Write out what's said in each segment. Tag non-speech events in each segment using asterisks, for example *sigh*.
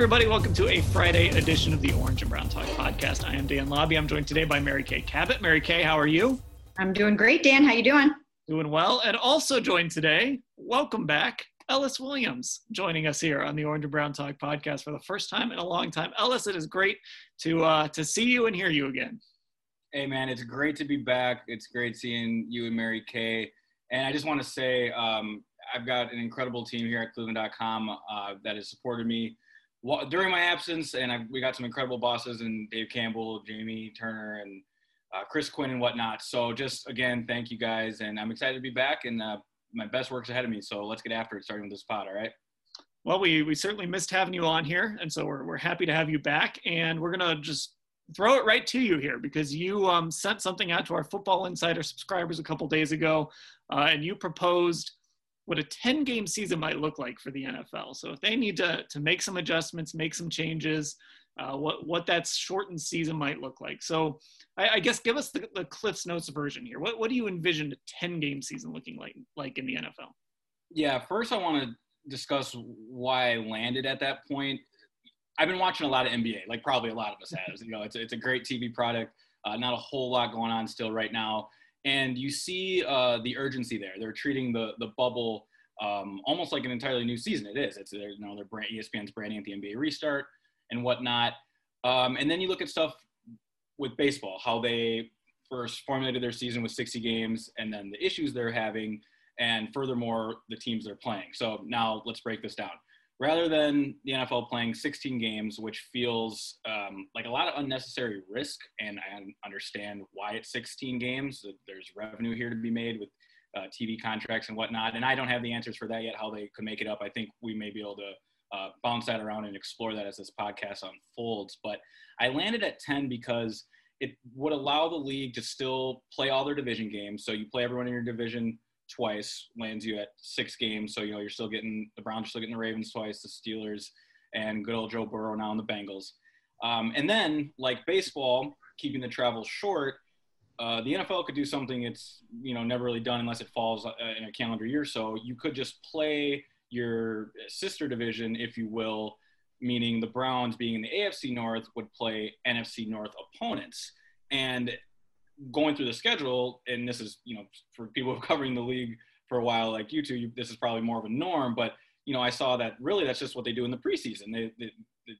Everybody, welcome to a Friday edition of the Orange and Brown Talk podcast. I am Dan Labbe. I'm joined today by Mary Kay Cabot. Mary Kay, how are you? I'm doing great, Dan. How you doing? Doing well. And also joined today, welcome back, Ellis Williams, joining us here on the Orange and Brown Talk podcast for the first time in a long time. Ellis, it is great to uh, to see you and hear you again. Hey man, it's great to be back. It's great seeing you and Mary Kay. And I just want to say, um, I've got an incredible team here at Cleveland.com uh, that has supported me during my absence, and I, we got some incredible bosses and Dave Campbell, Jamie Turner, and uh, Chris Quinn and whatnot. So just again, thank you guys, and I'm excited to be back, and uh, my best work's ahead of me. So let's get after it, starting with this pod. All right. Well, we we certainly missed having you on here, and so we're we're happy to have you back, and we're gonna just throw it right to you here because you um, sent something out to our Football Insider subscribers a couple days ago, uh, and you proposed what a 10 game season might look like for the NFL. So if they need to, to make some adjustments, make some changes, uh, what, what that shortened season might look like. So I, I guess give us the, the Cliff's Notes version here. What, what do you envision a 10 game season looking like, like in the NFL? Yeah, first I want to discuss why I landed at that point. I've been watching a lot of NBA, like probably a lot of us have. You know, it's, it's a great TV product. Uh, not a whole lot going on still right now and you see uh, the urgency there. They're treating the the bubble um, almost like an entirely new season. It is. It's you know their brand, ESPN's branding at the NBA restart and whatnot. Um, and then you look at stuff with baseball, how they first formulated their season with 60 games, and then the issues they're having, and furthermore the teams they're playing. So now let's break this down rather than the NFL playing 16 games, which feels um, like a lot of unnecessary risk. And I understand why it's 16 games. There's revenue here to be made with uh, TV contracts and whatnot. And I don't have the answers for that yet, how they could make it up. I think we may be able to uh, bounce that around and explore that as this podcast unfolds. But I landed at 10 because it would allow the league to still play all their division games. So you play everyone in your division twice lands you at six games. So, you know, you're still getting the Browns, are still getting the Ravens twice, the Steelers, and good old Joe Burrow now in the Bengals. Um, and then, like baseball, keeping the travel short, uh, the NFL could do something it's you know never really done unless it falls uh, in a calendar year. So you could just play your sister division, if you will, meaning the Browns being in the AFC North would play NFC North opponents. And going through the schedule, and this is, you know, for people *laughs* covering the league for a while, like you two, you, this is probably more of a norm. But you know, I saw that really that's just what they do in the preseason. They, they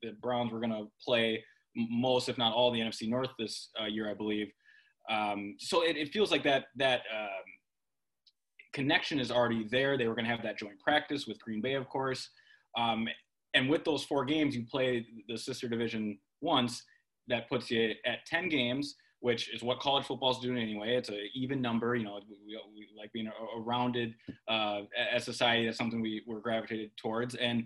the Browns were going to play most, if not all, the NFC North this uh, year, I believe. Um, so it, it, feels like that that um, connection is already there. They were going to have that joint practice with Green Bay, of course. Um, and with those four games, you play the sister division once. That puts you at 10 games which is what college football is doing anyway. It's an even number. You know, we, we like being a, a rounded uh, as society. That's something we, we're gravitated towards. And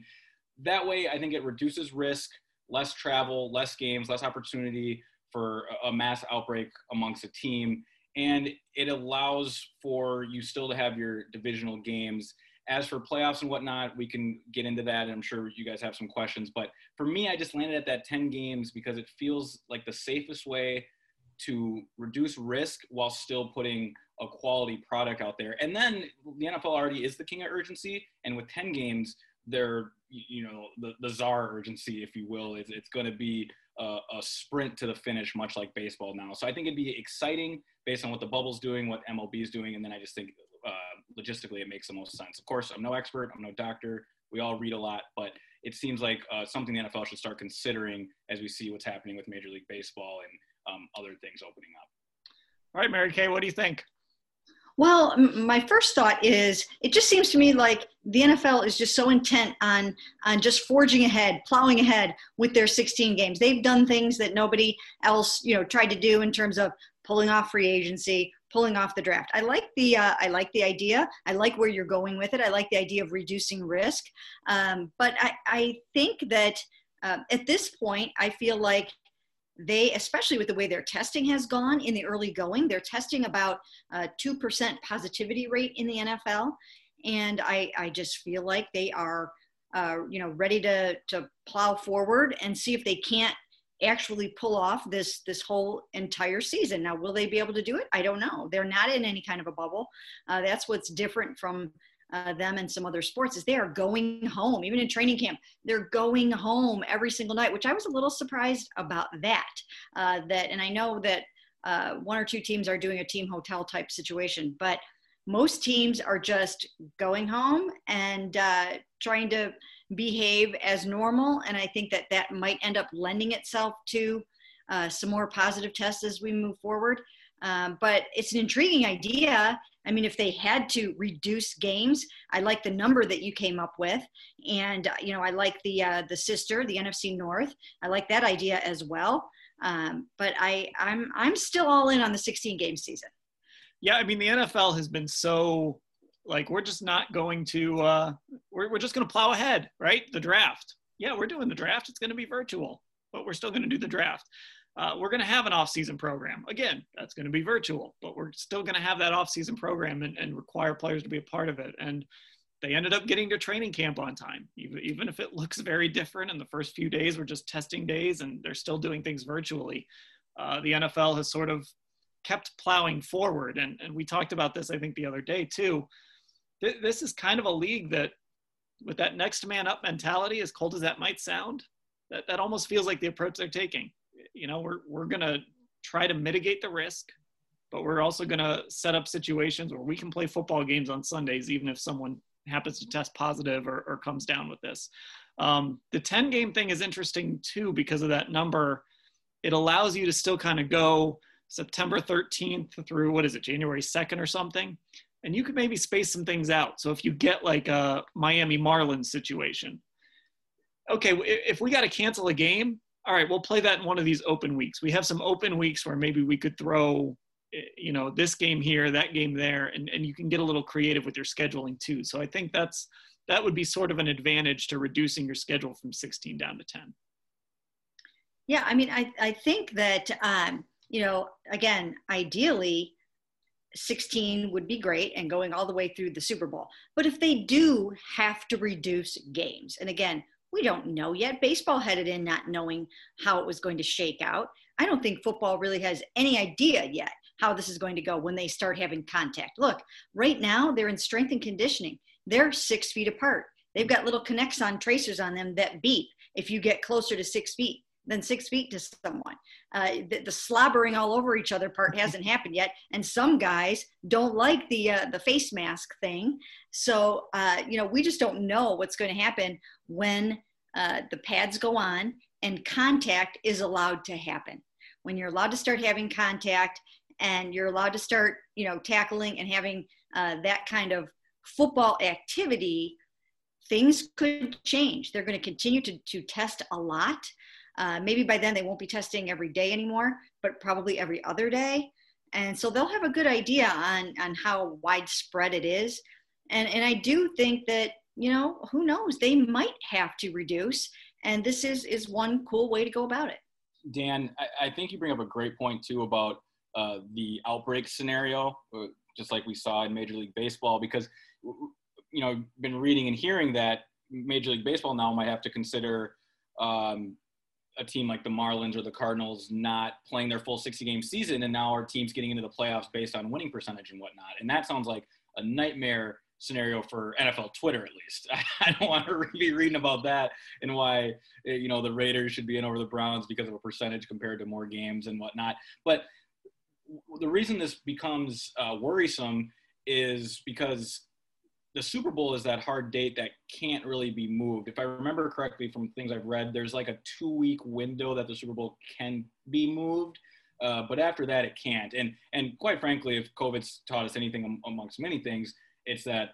that way, I think it reduces risk, less travel, less games, less opportunity for a mass outbreak amongst a team. And it allows for you still to have your divisional games. As for playoffs and whatnot, we can get into that. And I'm sure you guys have some questions. But for me, I just landed at that 10 games because it feels like the safest way to reduce risk while still putting a quality product out there. And then the NFL already is the king of urgency, and with 10 games, they're you know the, the czar urgency, if you will, is it's going to be a, a, sprint to the finish, much like baseball now. So I think it'd be exciting based on what the bubble's doing, what MLB is doing, and then I just think uh, logistically it makes the most sense. Of course, I'm no expert, I'm no doctor. We all read a lot, but it seems like uh, something the NFL should start considering as we see what's happening with Major League Baseball and um, other things opening up. All right, Mary Kay, what do you think? Well, my first thought is it just seems to me like the NFL is just so intent on on just forging ahead, plowing ahead with their 16 games. They've done things that nobody else, you know, tried to do in terms of pulling off free agency, pulling off the draft. I like the uh, I like the idea. I like where you're going with it. I like the idea of reducing risk. Um, but I, I think that uh, at this point, I feel like they, especially with the way their testing has gone in the early going, they're testing about a 2% positivity rate in the NFL. And I, I just feel like they are, uh, you know, ready to, to plow forward and see if they can't actually pull off this this whole entire season. Now will they be able to do it? I don't know. They're not in any kind of a bubble. Uh, that's what's different from uh, them and some other sports is they are going home. Even in training camp they're going home every single night which i was a little surprised about that uh, that and i know that uh, one or two teams are doing a team hotel type situation but most teams are just going home and uh, trying to behave as normal and i think that that might end up lending itself to uh, some more positive tests as we move forward um, but it's an intriguing idea I mean, if they had to reduce games, I like the number that you came up with, and uh, you know, I like the uh, the sister, the NFC North. I like that idea as well. Um, but I, I'm I'm still all in on the 16 game season. Yeah, I mean, the NFL has been so like we're just not going to uh, we're we're just going to plow ahead, right? The draft. Yeah, we're doing the draft. It's going to be virtual, but we're still going to do the draft. Uh, we're going to have an off-season program. Again, that's going to be virtual, but we're still going to have that off-season program and, and, require players to be a part of it. And they ended up getting to training camp on time, even, even if it looks very different. And the first few days were just testing days, and they're still doing things virtually. Uh, the NFL has sort of kept plowing forward, and, and we talked about this, I think, the other day too. Th- this is kind of a league that, with that next man up mentality, as cold as that might sound, that, that almost feels like the approach they're taking you know, we're, we're going to try to mitigate the risk, but we're also going to set up situations where we can play football games on Sundays, even if someone happens to test positive or, or comes down with this. Um, the 10 game thing is interesting too because of that number. It allows you to still kind of go September 13th through what is it, January 2nd or something. And you could maybe space some things out. So if you get like a Miami Marlins situation, okay, if we got to cancel a game, all right, we'll play that in one of these open weeks. We have some open weeks where maybe we could throw, eh, you know, this game here, that game there, and, and you can get a little creative with your scheduling too. So I think that's that would be sort of an advantage to reducing your schedule from 16 down to 10. Yeah, I mean, I, I think that, um, you know, again, ideally, 16 would be great and going all the way through the Super Bowl. But if they do have to reduce games, and again, we don't know yet. Baseball headed in not knowing how it was going to shake out. I don't think football really has any idea yet how this is going to go when they start having contact. Look, right now they're in strength and conditioning. They're six feet apart. They've got little Kinexon tracers on them that beep if you get closer to six feet than six feet to someone. Uh, the, the, slobbering all over each other part hasn't happened yet, and some guys don't like the uh, the face mask thing. So uh, you know, we just don't know what's going to happen when uh, the pads go on and contact is allowed to happen. When you're allowed to start having contact and you're allowed to start, you know, tackling and having uh, that kind of football activity, things could change. They're going to continue to, to test a lot. Uh, maybe by then they won't be testing every day anymore, but probably every other day. And so they'll have a good idea on, on how widespread it is. And, and I do think that, you know, who knows, they might have to reduce. And this is, is one cool way to go about it. Dan, I, I think you bring up a great point too about uh, the outbreak scenario, uh, just like we saw in Major League Baseball, because, you know, been reading and hearing that Major League Baseball now might have to consider um, a team like the Marlins or the Cardinals not playing their full 60 game season, and now our team's getting into the playoffs based on winning percentage and whatnot. And that sounds like a nightmare scenario for NFL Twitter, at least. *laughs* I don't want to be reading about that and why eh, you know the Raiders should be in over the Browns because of a percentage compared to more games and whatnot. But the reason this becomes uh, worrisome is because the Super Bowl is that hard date that can't really be moved. If I remember correctly from things I've read, there's like a two week window that the Super Bowl can be moved. Uh, but after that, it can't. And and quite frankly, if COVID's taught us anything amongst many things, it's that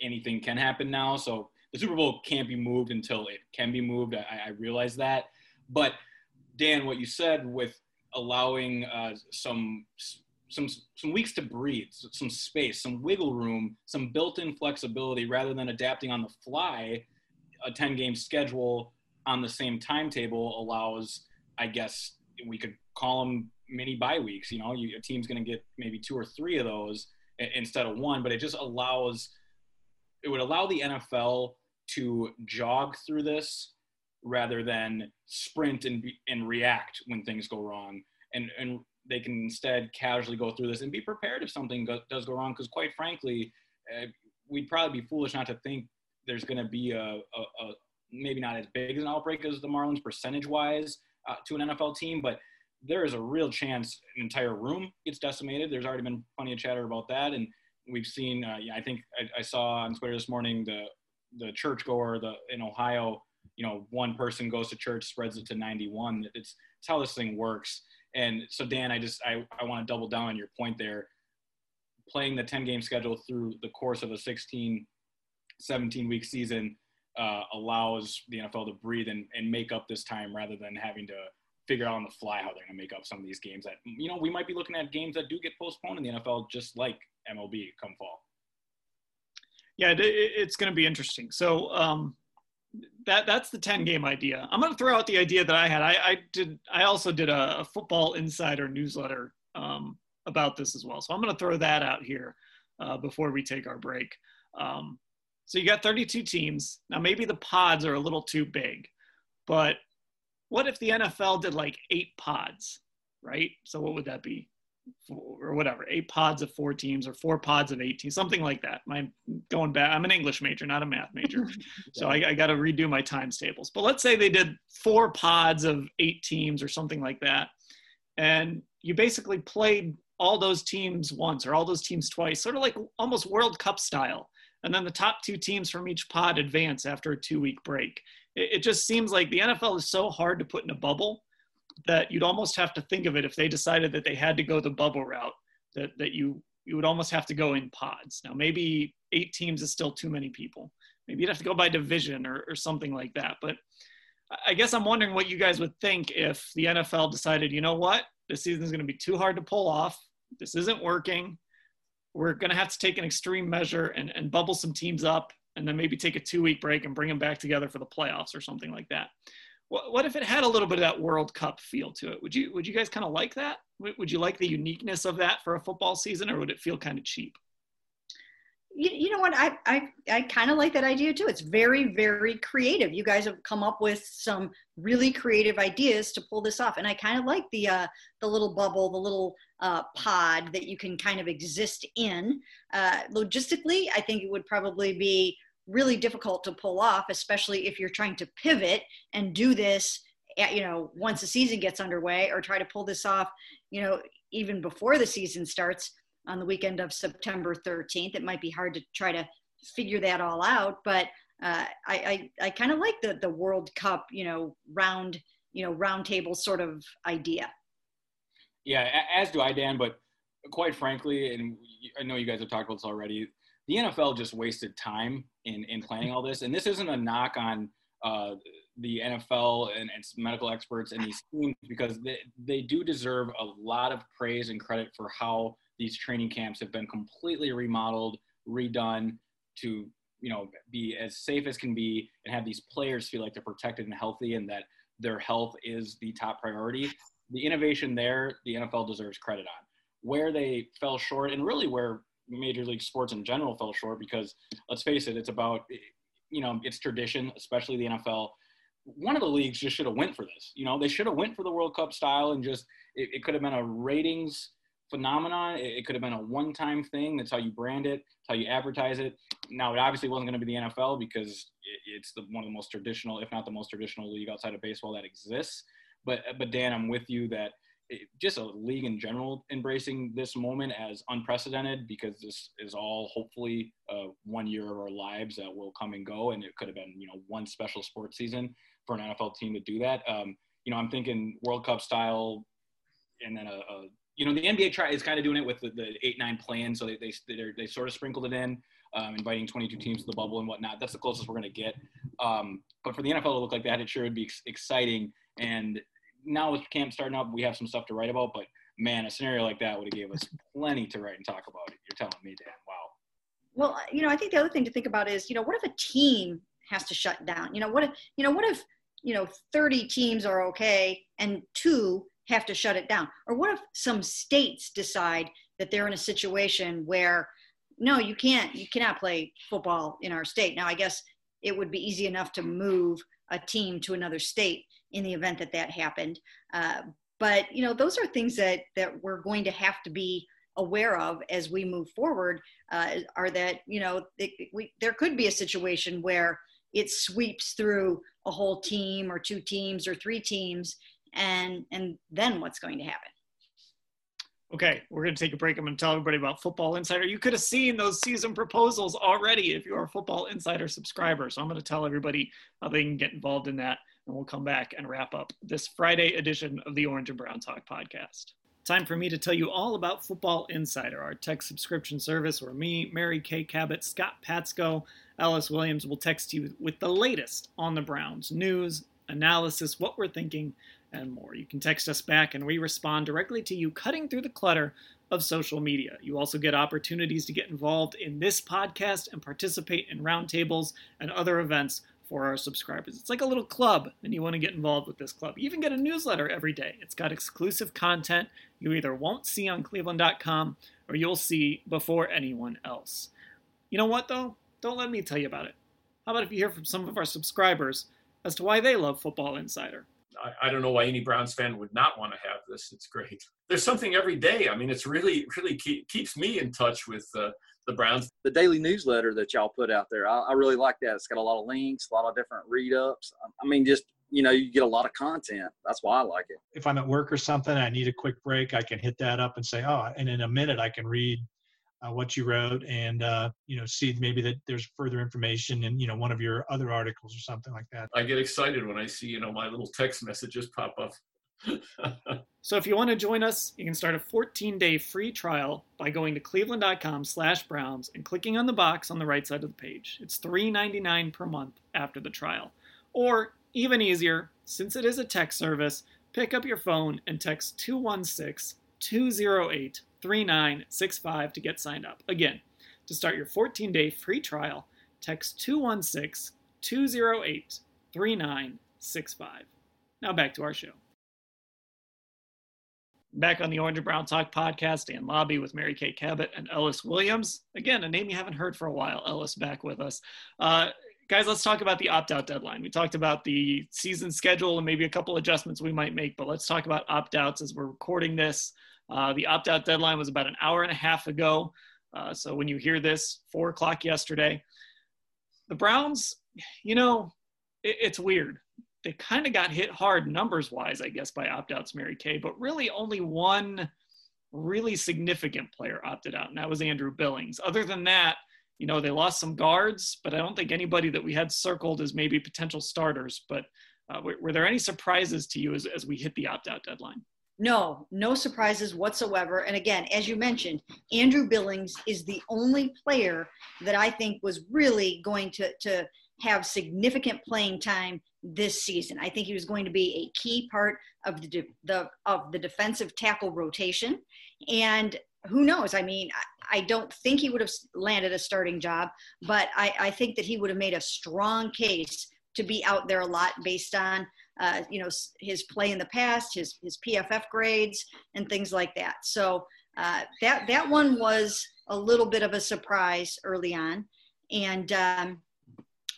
anything can happen now. So the Super Bowl can't be moved until it can be moved. I, I realize that. But Dan, what you said with allowing uh, some some some weeks to breathe, some space, some wiggle room, some built-in flexibility, rather than adapting on the fly, a 10-game schedule on the same timetable allows, I guess, we could call them mini bye weeks. You know, you, a team's going to get maybe two or three of those instead of one, but it just allows it would allow the NFL to jog through this rather than sprint and and react when things go wrong and and they can instead casually go through this and be prepared if something go, does go wrong because quite frankly uh, we'd probably be foolish not to think there's going to be a, a, a, maybe not as big an outbreak as the marlins percentage wise uh, to an nfl team but there is a real chance an entire room gets decimated. There's already been plenty of chatter about that, and we've seen. Uh, yeah, I think I, I, saw on Twitter this morning the the churchgoer the in Ohio. You know, one person goes to church, spreads it to 91. It's it's how this thing works. And so, Dan, I just I, I want to double down on your point there. Playing the 10 game schedule through the course of a 16, 17 week season uh, allows the NFL to breathe and, and make up this time rather than having to figure out on the fly how they're going to make up some of these games that you know we might be looking at games that do get postponed in the NFL just like MLB come fall. Yeah, it's going to be interesting. So um, that that's the ten game idea. I'm going to throw out the idea that I had. I, I did. I also did a, a Football Insider newsletter um, about this as well. So I'm going to throw that out here uh, before we take our break. Um, so you got 32 teams. Now maybe the pods are a little too big, but what if the NFL did like eight pods, right? So what would that be? Or whatever, eight pods of four teams or four pods of eight teams, something like that. I'm going back. I'm an English major, not a math major. *laughs* so I, I got to redo my times tables. But let's say they did four pods of eight teams or something like that. And you basically played all those teams once or all those teams twice, sort of like almost World Cup style. And then the top two teams from each pod advance after a two week break it, it just seems like the NFL is so hard to put in a bubble that you'd almost have to think of it if they decided that they had to go the bubble route that, that you you would almost have to go in pods. Now maybe eight teams is still too many people. Maybe you'd have to go by division or, or something like that. But i guess i'm wondering what you guys would think if the nfl decided you know what? This season is going to be too hard to pull off. This isn't working. We're going to have to take an extreme measure and, and bubble some teams up and then maybe take a two week break and bring them back together for the playoffs or something like that. What, what if it had a little bit of that World Cup feel to it? Would you would you guys kind of like that? Would you like the uniqueness of that for a football season, or would it feel kind of cheap? you, you know what i i, I kind of like that idea too it's very very creative you guys have come up with some really creative ideas to pull this off and i kind of like the uh, the little bubble the little uh, pod that you can kind of exist in uh, logistically i think it would probably be really difficult to pull off especially if you're trying to pivot and do this at, you know once the season gets underway or try to pull this off you know even before the season starts on the weekend of September 13th. It might be hard to try to figure that all out, but uh, I, I, I kind of like the, the World Cup, you know, round, you know, round table sort of idea. Yeah, as do I, Dan. But quite frankly, and I know you guys have talked about this already, the NFL just wasted time in, in planning all this. And this isn't a knock on uh, the NFL and, and medical experts and these teams because they, they do deserve a lot of praise and credit for how these training camps have been completely remodeled, redone to you know be as safe as can be and have these players feel like they're protected and healthy and that their health is the top priority. The innovation there, the NFL deserves credit on. Where they fell short, and really where Major League Sports in general fell short, because let's face it, it's about you know it's tradition, especially the NFL. One of the leagues just should have went for this. You know, they should have went for the World Cup style and just it, it could have been a ratings phenomenon. It, it could have been a one-time thing. That's how you brand it. How you advertise it. Now, it obviously wasn't going to be the NFL because it, it's the, one of the most traditional, if not the most traditional league outside of baseball that exists. But but Dan, I'm with you that just a league in general embracing this moment as unprecedented because this is all hopefully uh, one year of our lives that will come and go, and it could have been you know one special sports season for an NFL team to do that. Um, you know, I'm thinking World Cup style, and then a, a you know, the NBA try is kind of doing it with the, the eight nine plan, so they they they sort of sprinkled it in, um, inviting 22 teams to the bubble and whatnot. That's the closest we're going to get. Um, but for the NFL to look like that, it sure would be ex- exciting. And now with camp starting up, we have some stuff to write about. But man, a scenario like that would have gave us plenty to write and talk about. You're telling me, Dan. Wow. Well, uh, you know, I think the other thing to think about is, you know, what if a team has to shut down? You know, what if, you know, what if, you know, 30 teams are okay and two have to shut it down? Or what if some states decide that they're in a situation where no, you can't, you cannot play football in our state. Now, I guess it would be easy enough to move a team to another state in the event that that happened. Uh, but you know, those are things that that we're going to have to be aware of as we move forward. Uh, are that you know it, we, there could be a situation where it sweeps through a whole team or two teams or three teams, and and then what's going to happen? Okay, we're going to take a break. I'm going to tell everybody about Football Insider. You could have seen those season proposals already if you're a Football Insider subscriber. So I'm going to tell everybody how they can get involved in that. And we'll come back and wrap up this Friday edition of the Orange and Brown Talk podcast. Time for me to tell you all about Football Insider, our tech subscription service where me, Mary Kay Cabot, Scott Patsko, Ellis Williams will text you with the latest on the Browns news, analysis, what we're thinking, and more. You can text us back and we respond directly to you, cutting through the clutter of social media. You also get opportunities to get involved in this podcast and participate in roundtables and other events for our subscribers. It's like a little club, and you want to get involved with this club. You even get a newsletter every day. It's got exclusive content you either won't see on cleveland.com or you'll see before anyone else. You know what, though? Don't let me tell you about it. How about if you hear from some of our subscribers as to why they love Football Insider? I, I, don't know why any Browns fan would not want to have this. It's great. There's something every day. I mean, it's really, really keep, keeps me in touch with uh, the Browns. The daily newsletter that y'all put out there, I, I really like that. It's got a lot of links, a lot of different read ups. I mean, just you know, you get a lot of content. That's why I like it. If I'm at work or something, I need a quick break. I can hit that up and say, oh, and in a minute I can read uh, what you wrote and uh, you know see maybe that there's further information in you know one of your other articles or something like that. I get excited when I see you know my little text messages pop up. *laughs* so if you want to join us, you can start a 14-day free trial by going to cleveland.com slash browns and clicking on the box on the right side of the page. It's $3.99 per month after the trial. Or even easier, since it is a text service, pick up your phone and text 216 208 3965 to get signed up. Again, to start your 14 day free trial, text 216 208 3965. Now back to our show. Back on the Orange and Brown Talk podcast and Labbe with Mary Kay Cabot and Ellis Williams. Again, a name you haven't heard for a while. Ellis back with us. Uh, guys, let's talk about the opt out deadline. We talked about the season schedule and maybe a couple adjustments we might make, but let's talk about opt outs as we're recording this. Uh, the opt out deadline was about an hour and a half ago. Uh, so when you hear this, four o'clock yesterday, the Browns, you know, it, it's weird. They kind of got hit hard numbers wise, I guess, by opt outs, Mary Kay, but really only one really significant player opted out, and that was Andrew Billings. Other than that, you know, they lost some guards, but I don't think anybody that we had circled as maybe potential starters. But uh, were, were, there any surprises to you as, as we hit the opt out deadline? No, no surprises whatsoever. And again, as you mentioned, Andrew Billings is the only player that I think was really going to, to have significant playing time this season. I think he was going to be a key part of the, de- the of the defensive tackle rotation. And who knows? I mean, I, I don't think he would have landed a starting job, but I, I think that he would have made a strong case to be out there a lot based on uh, you know his play in the past, his his PFF grades, and things like that. So uh, that that one was a little bit of a surprise early on, and um,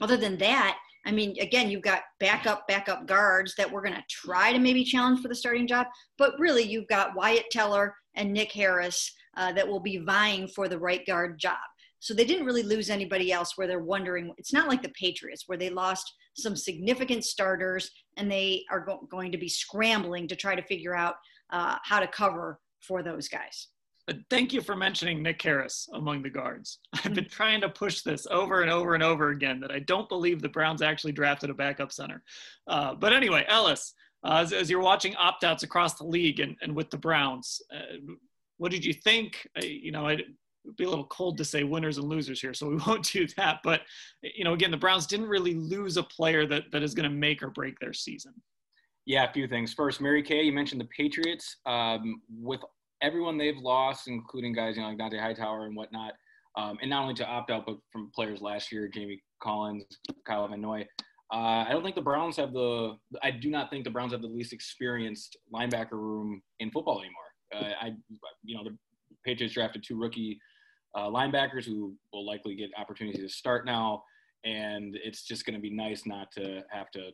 other than that, I mean, again, you've got backup, backup guards that we're going to try to maybe challenge for the starting job, but really you've got Wyatt Teller and Nick Harris uh, that will be vying for the right guard job. So they didn't really lose anybody else where they're wondering. It's not like the Patriots where they lost some significant starters and they are go- going to be scrambling to try to figure out uh, how to cover for those guys. But Thank you for mentioning Nick Harris among the guards. *laughs* I've been trying to push this over and over and over again that I don't believe the Browns actually drafted a backup center. Uh, but anyway, Ellis, uh, as, as, you're watching opt outs across the league and, and with the Browns, uh, what did you think? you know, it'd be a little cold to say winners and losers here, so we *laughs* won't do that. But, you know, again, the Browns didn't really lose a player that, that is going to make or break their season. Yeah, a few things. First, Mary Kay, you mentioned the Patriots. Um, with everyone they've lost, including guys you know like Dont'a Hightower and whatnot, um, and not only to opt out, but from players last year, Jamie Collins, Kyle Van Noy. Uh, I don't think the Browns have the. I do not think the Browns have the least experienced linebacker room in football anymore. Uh, I, you know, the Patriots drafted two rookie uh, linebackers who will likely get opportunities to start now, and it's just going to be nice not to have to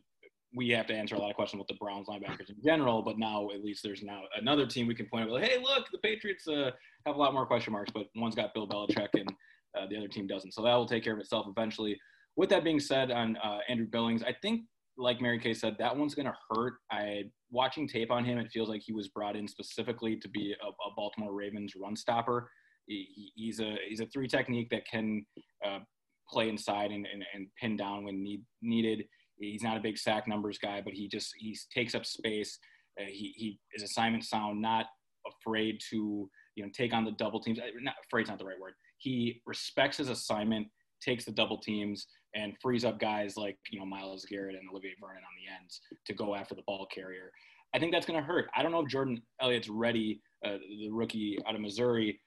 we have to answer a lot of questions with the Browns linebackers in general, but now at least there's now another team we can point out like, hey, look, the Patriots uh, have a lot more question marks, but one's got Bill Belichick and uh, the other team doesn't. So that will take care of itself eventually. With that being said, on uh, Andrew Billings, I think, like Mary Kay said, that one's going to hurt. I watching tape on him, it feels like he was brought in specifically to be a, a Baltimore Ravens run stopper. He, he's a he's a three technique that can uh, play inside and, and, and pin down when need, needed. He's not a big sack numbers guy, but he just he takes up space. Uh, he he is assignment sound, not afraid to you know take on the double teams. Uh, not afraid's not the right word. He respects his assignment, takes the double teams, and frees up guys like you know Myles Garrett and Olivier Vernon on the ends to go after the ball carrier. I think that's going to hurt. I don't know if Jordan Elliott's ready, uh, the rookie out of Missouri,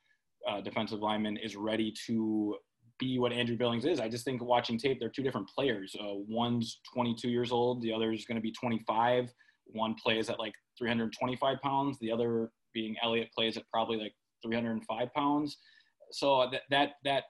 uh, defensive lineman, is ready to be what Andrew Billings is. I just think watching tape, they're two different players. Uh, one's 22 years old, the other is going to be 25. One plays at like 325 pounds, the other being Elliott plays at probably like 305 pounds. So that that that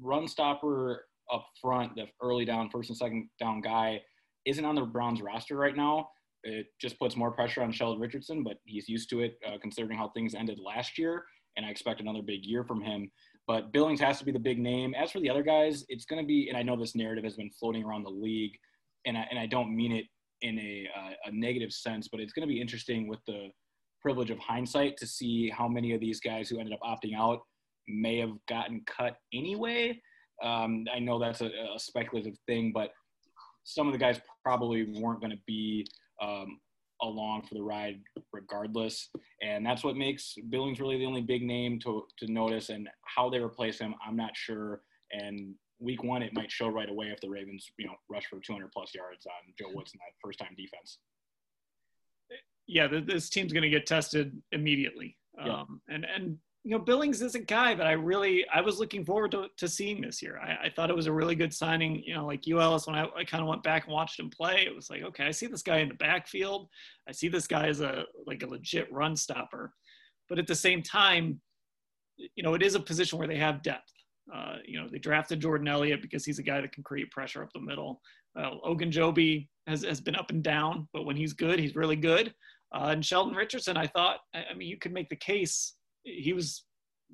run stopper up front, the early down, first and second down guy, isn't on the Browns roster right now. It just puts more pressure on Sheldon Richardson, but he's used to it uh, considering how things ended last year. And I expect another big year from him. But Billings has to be the big name. As for the other guys, it's going to be, and I know this narrative has been floating around the league, and I, and I don't mean it in a, uh, a negative sense, but it's going to be interesting with the privilege of hindsight to see how many of these guys who ended up opting out may have gotten cut anyway. Um, I know that's a, a, speculative thing, but some of the guys probably weren't going to be um, along for the ride regardless. And that's what makes Billings really the only big name to, to notice. And how they replace him, I'm not sure. And week one, it might show right away if the Ravens, you know, rush for 200 plus yards on Joe Woods in that first time defense. Yeah, this team's going to get tested immediately. Yeah. Um, and, and you know, Billings is a guy that I really I was looking forward to, to seeing this year. I, I thought it was a really good signing. You know, like Ellis, when I, I kind of went back and watched him play, it was like, okay, I see this guy in the backfield. I see this guy as a like a legit run stopper. But at the same time, you know, it is a position where they have depth. Uh, you know, they drafted Jordan Elliott because he's a guy that can create pressure up the middle. Ogunjobi has, has been up and down, but when he's good, he's really good. Uh, and Sheldon Richardson, I thought, I, I mean, you could make the case he was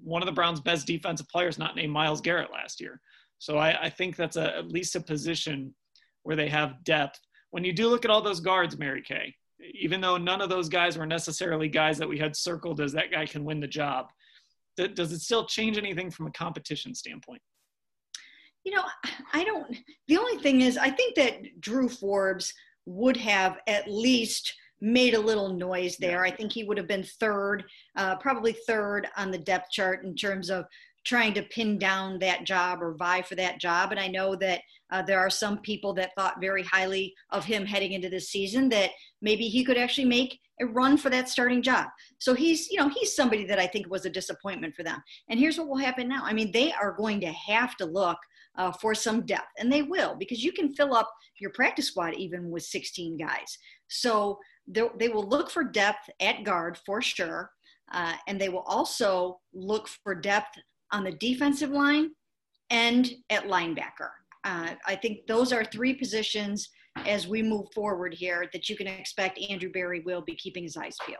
one of the Browns' best defensive players, not named Myles Garrett last year. So I, I think that's a, at least a position where they have depth. When you do look at all those guards, Mary Kay, even though none of those guys were necessarily guys that we had circled as that guy can win the job, th- does it still change anything from a competition standpoint? You know, I don't. The only thing is, I think that Drew Forbes would have at least – made a little noise there. I think he would have been third, uh, probably third on the depth chart in terms of trying to pin down that job or vie for that job. And I know that uh, there are some people that thought very highly of him heading into this season that maybe he could actually make a run for that starting job. So he's, you know, he's somebody that I think was a disappointment for them. And here's what will happen now. I mean, they are going to have to look uh, for some depth, and they will because you can fill up your practice squad even with 16 guys. So they will look for depth at guard for sure. Uh, and they will also look for depth on the defensive line and at linebacker. uh, I think those are three positions as we move forward here that you can expect Andrew Berry will be keeping his eyes peeled.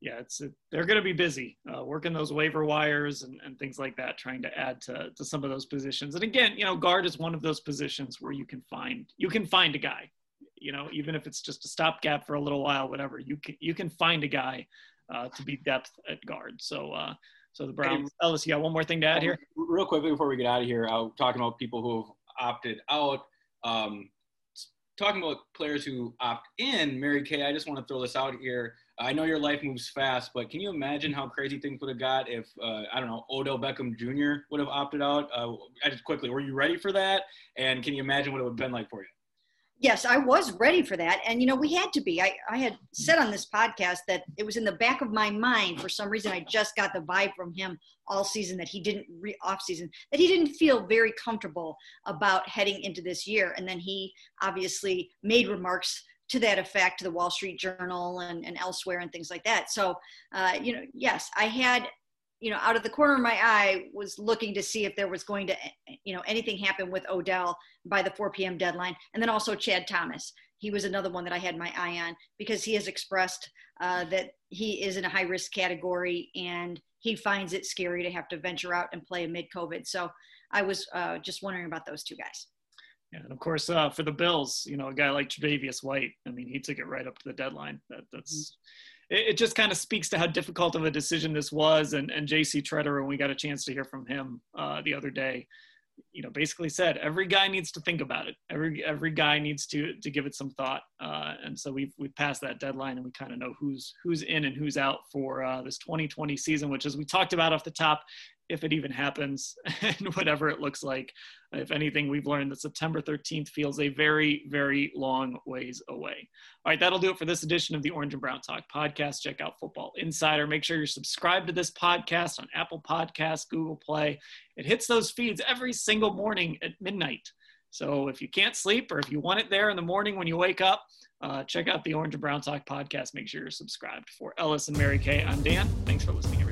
Yeah, it's they're going to be busy uh, working those waiver wires and, and things like that, trying to add to, to some of those positions. And again, you know, guard is one of those positions where you can find you can find a guy, you know, even if it's just a stopgap for a little while, whatever. You can you can find a guy uh, to be depth at guard. So uh, so the Browns. Ellis, you got one more thing to add here? Real quickly before we get out of here, I was talking about people who have opted out. Um, talking about players who opt in, Mary Kay, I just want to throw this out here. I know your life moves fast, but can you imagine how crazy things would have got if uh, I don't know Odell Beckham Jr. would have opted out? Uh, just quickly, were you ready for that? And can you imagine what it would have been like for you? Yes, I was ready for that. And, you know, we had to be. I, I had said on this podcast that it was in the back of my mind. For some reason, I just got the vibe from him all season that he didn't, re- off season, that he didn't feel very comfortable about heading into this year. And then he obviously made remarks to that effect, to the Wall Street Journal and, and elsewhere and things like that. So, uh, you know, yes, I had you know, out of the corner of my eye was looking to see if there was going to, you know, anything happen with Odell by the 4 p.m. deadline. And then also Chad Thomas. He was another one that I had my eye on because he has expressed uh, that he is in a high risk category and he finds it scary to have to venture out and play amid COVID. So I was uh, just wondering about those two guys. Yeah, and of course, uh, for the Bills, you know, a guy like Tre'Davious White, I mean, he took it right up to the deadline. That, that's mm-hmm it, it just kind of speaks to how difficult of a decision this was. And, and JC Tretter, when we got a chance to hear from him uh, the other day, you know, basically said every guy needs to think about it. Every every guy needs to to give it some thought. Uh, and so we've we've passed that deadline, and we kind of know who's who's in and who's out for uh, this 2020 season, which, as we talked about off the top, if it even happens *laughs* and whatever it looks like. If anything, we've learned that September 13th feels a very, very long ways away. All right, that'll do it for this edition of the Orange and Brown Talk podcast. Check out Football Insider. Make sure you're subscribed to this podcast on Apple Podcasts, Google Play. It hits those feeds every single morning at midnight. So if you can't sleep or if you want it there in the morning when you wake up, uh, check out the Orange and Brown Talk podcast. Make sure you're subscribed. For Ellis and Mary Kay, I'm Dan. Thanks for listening.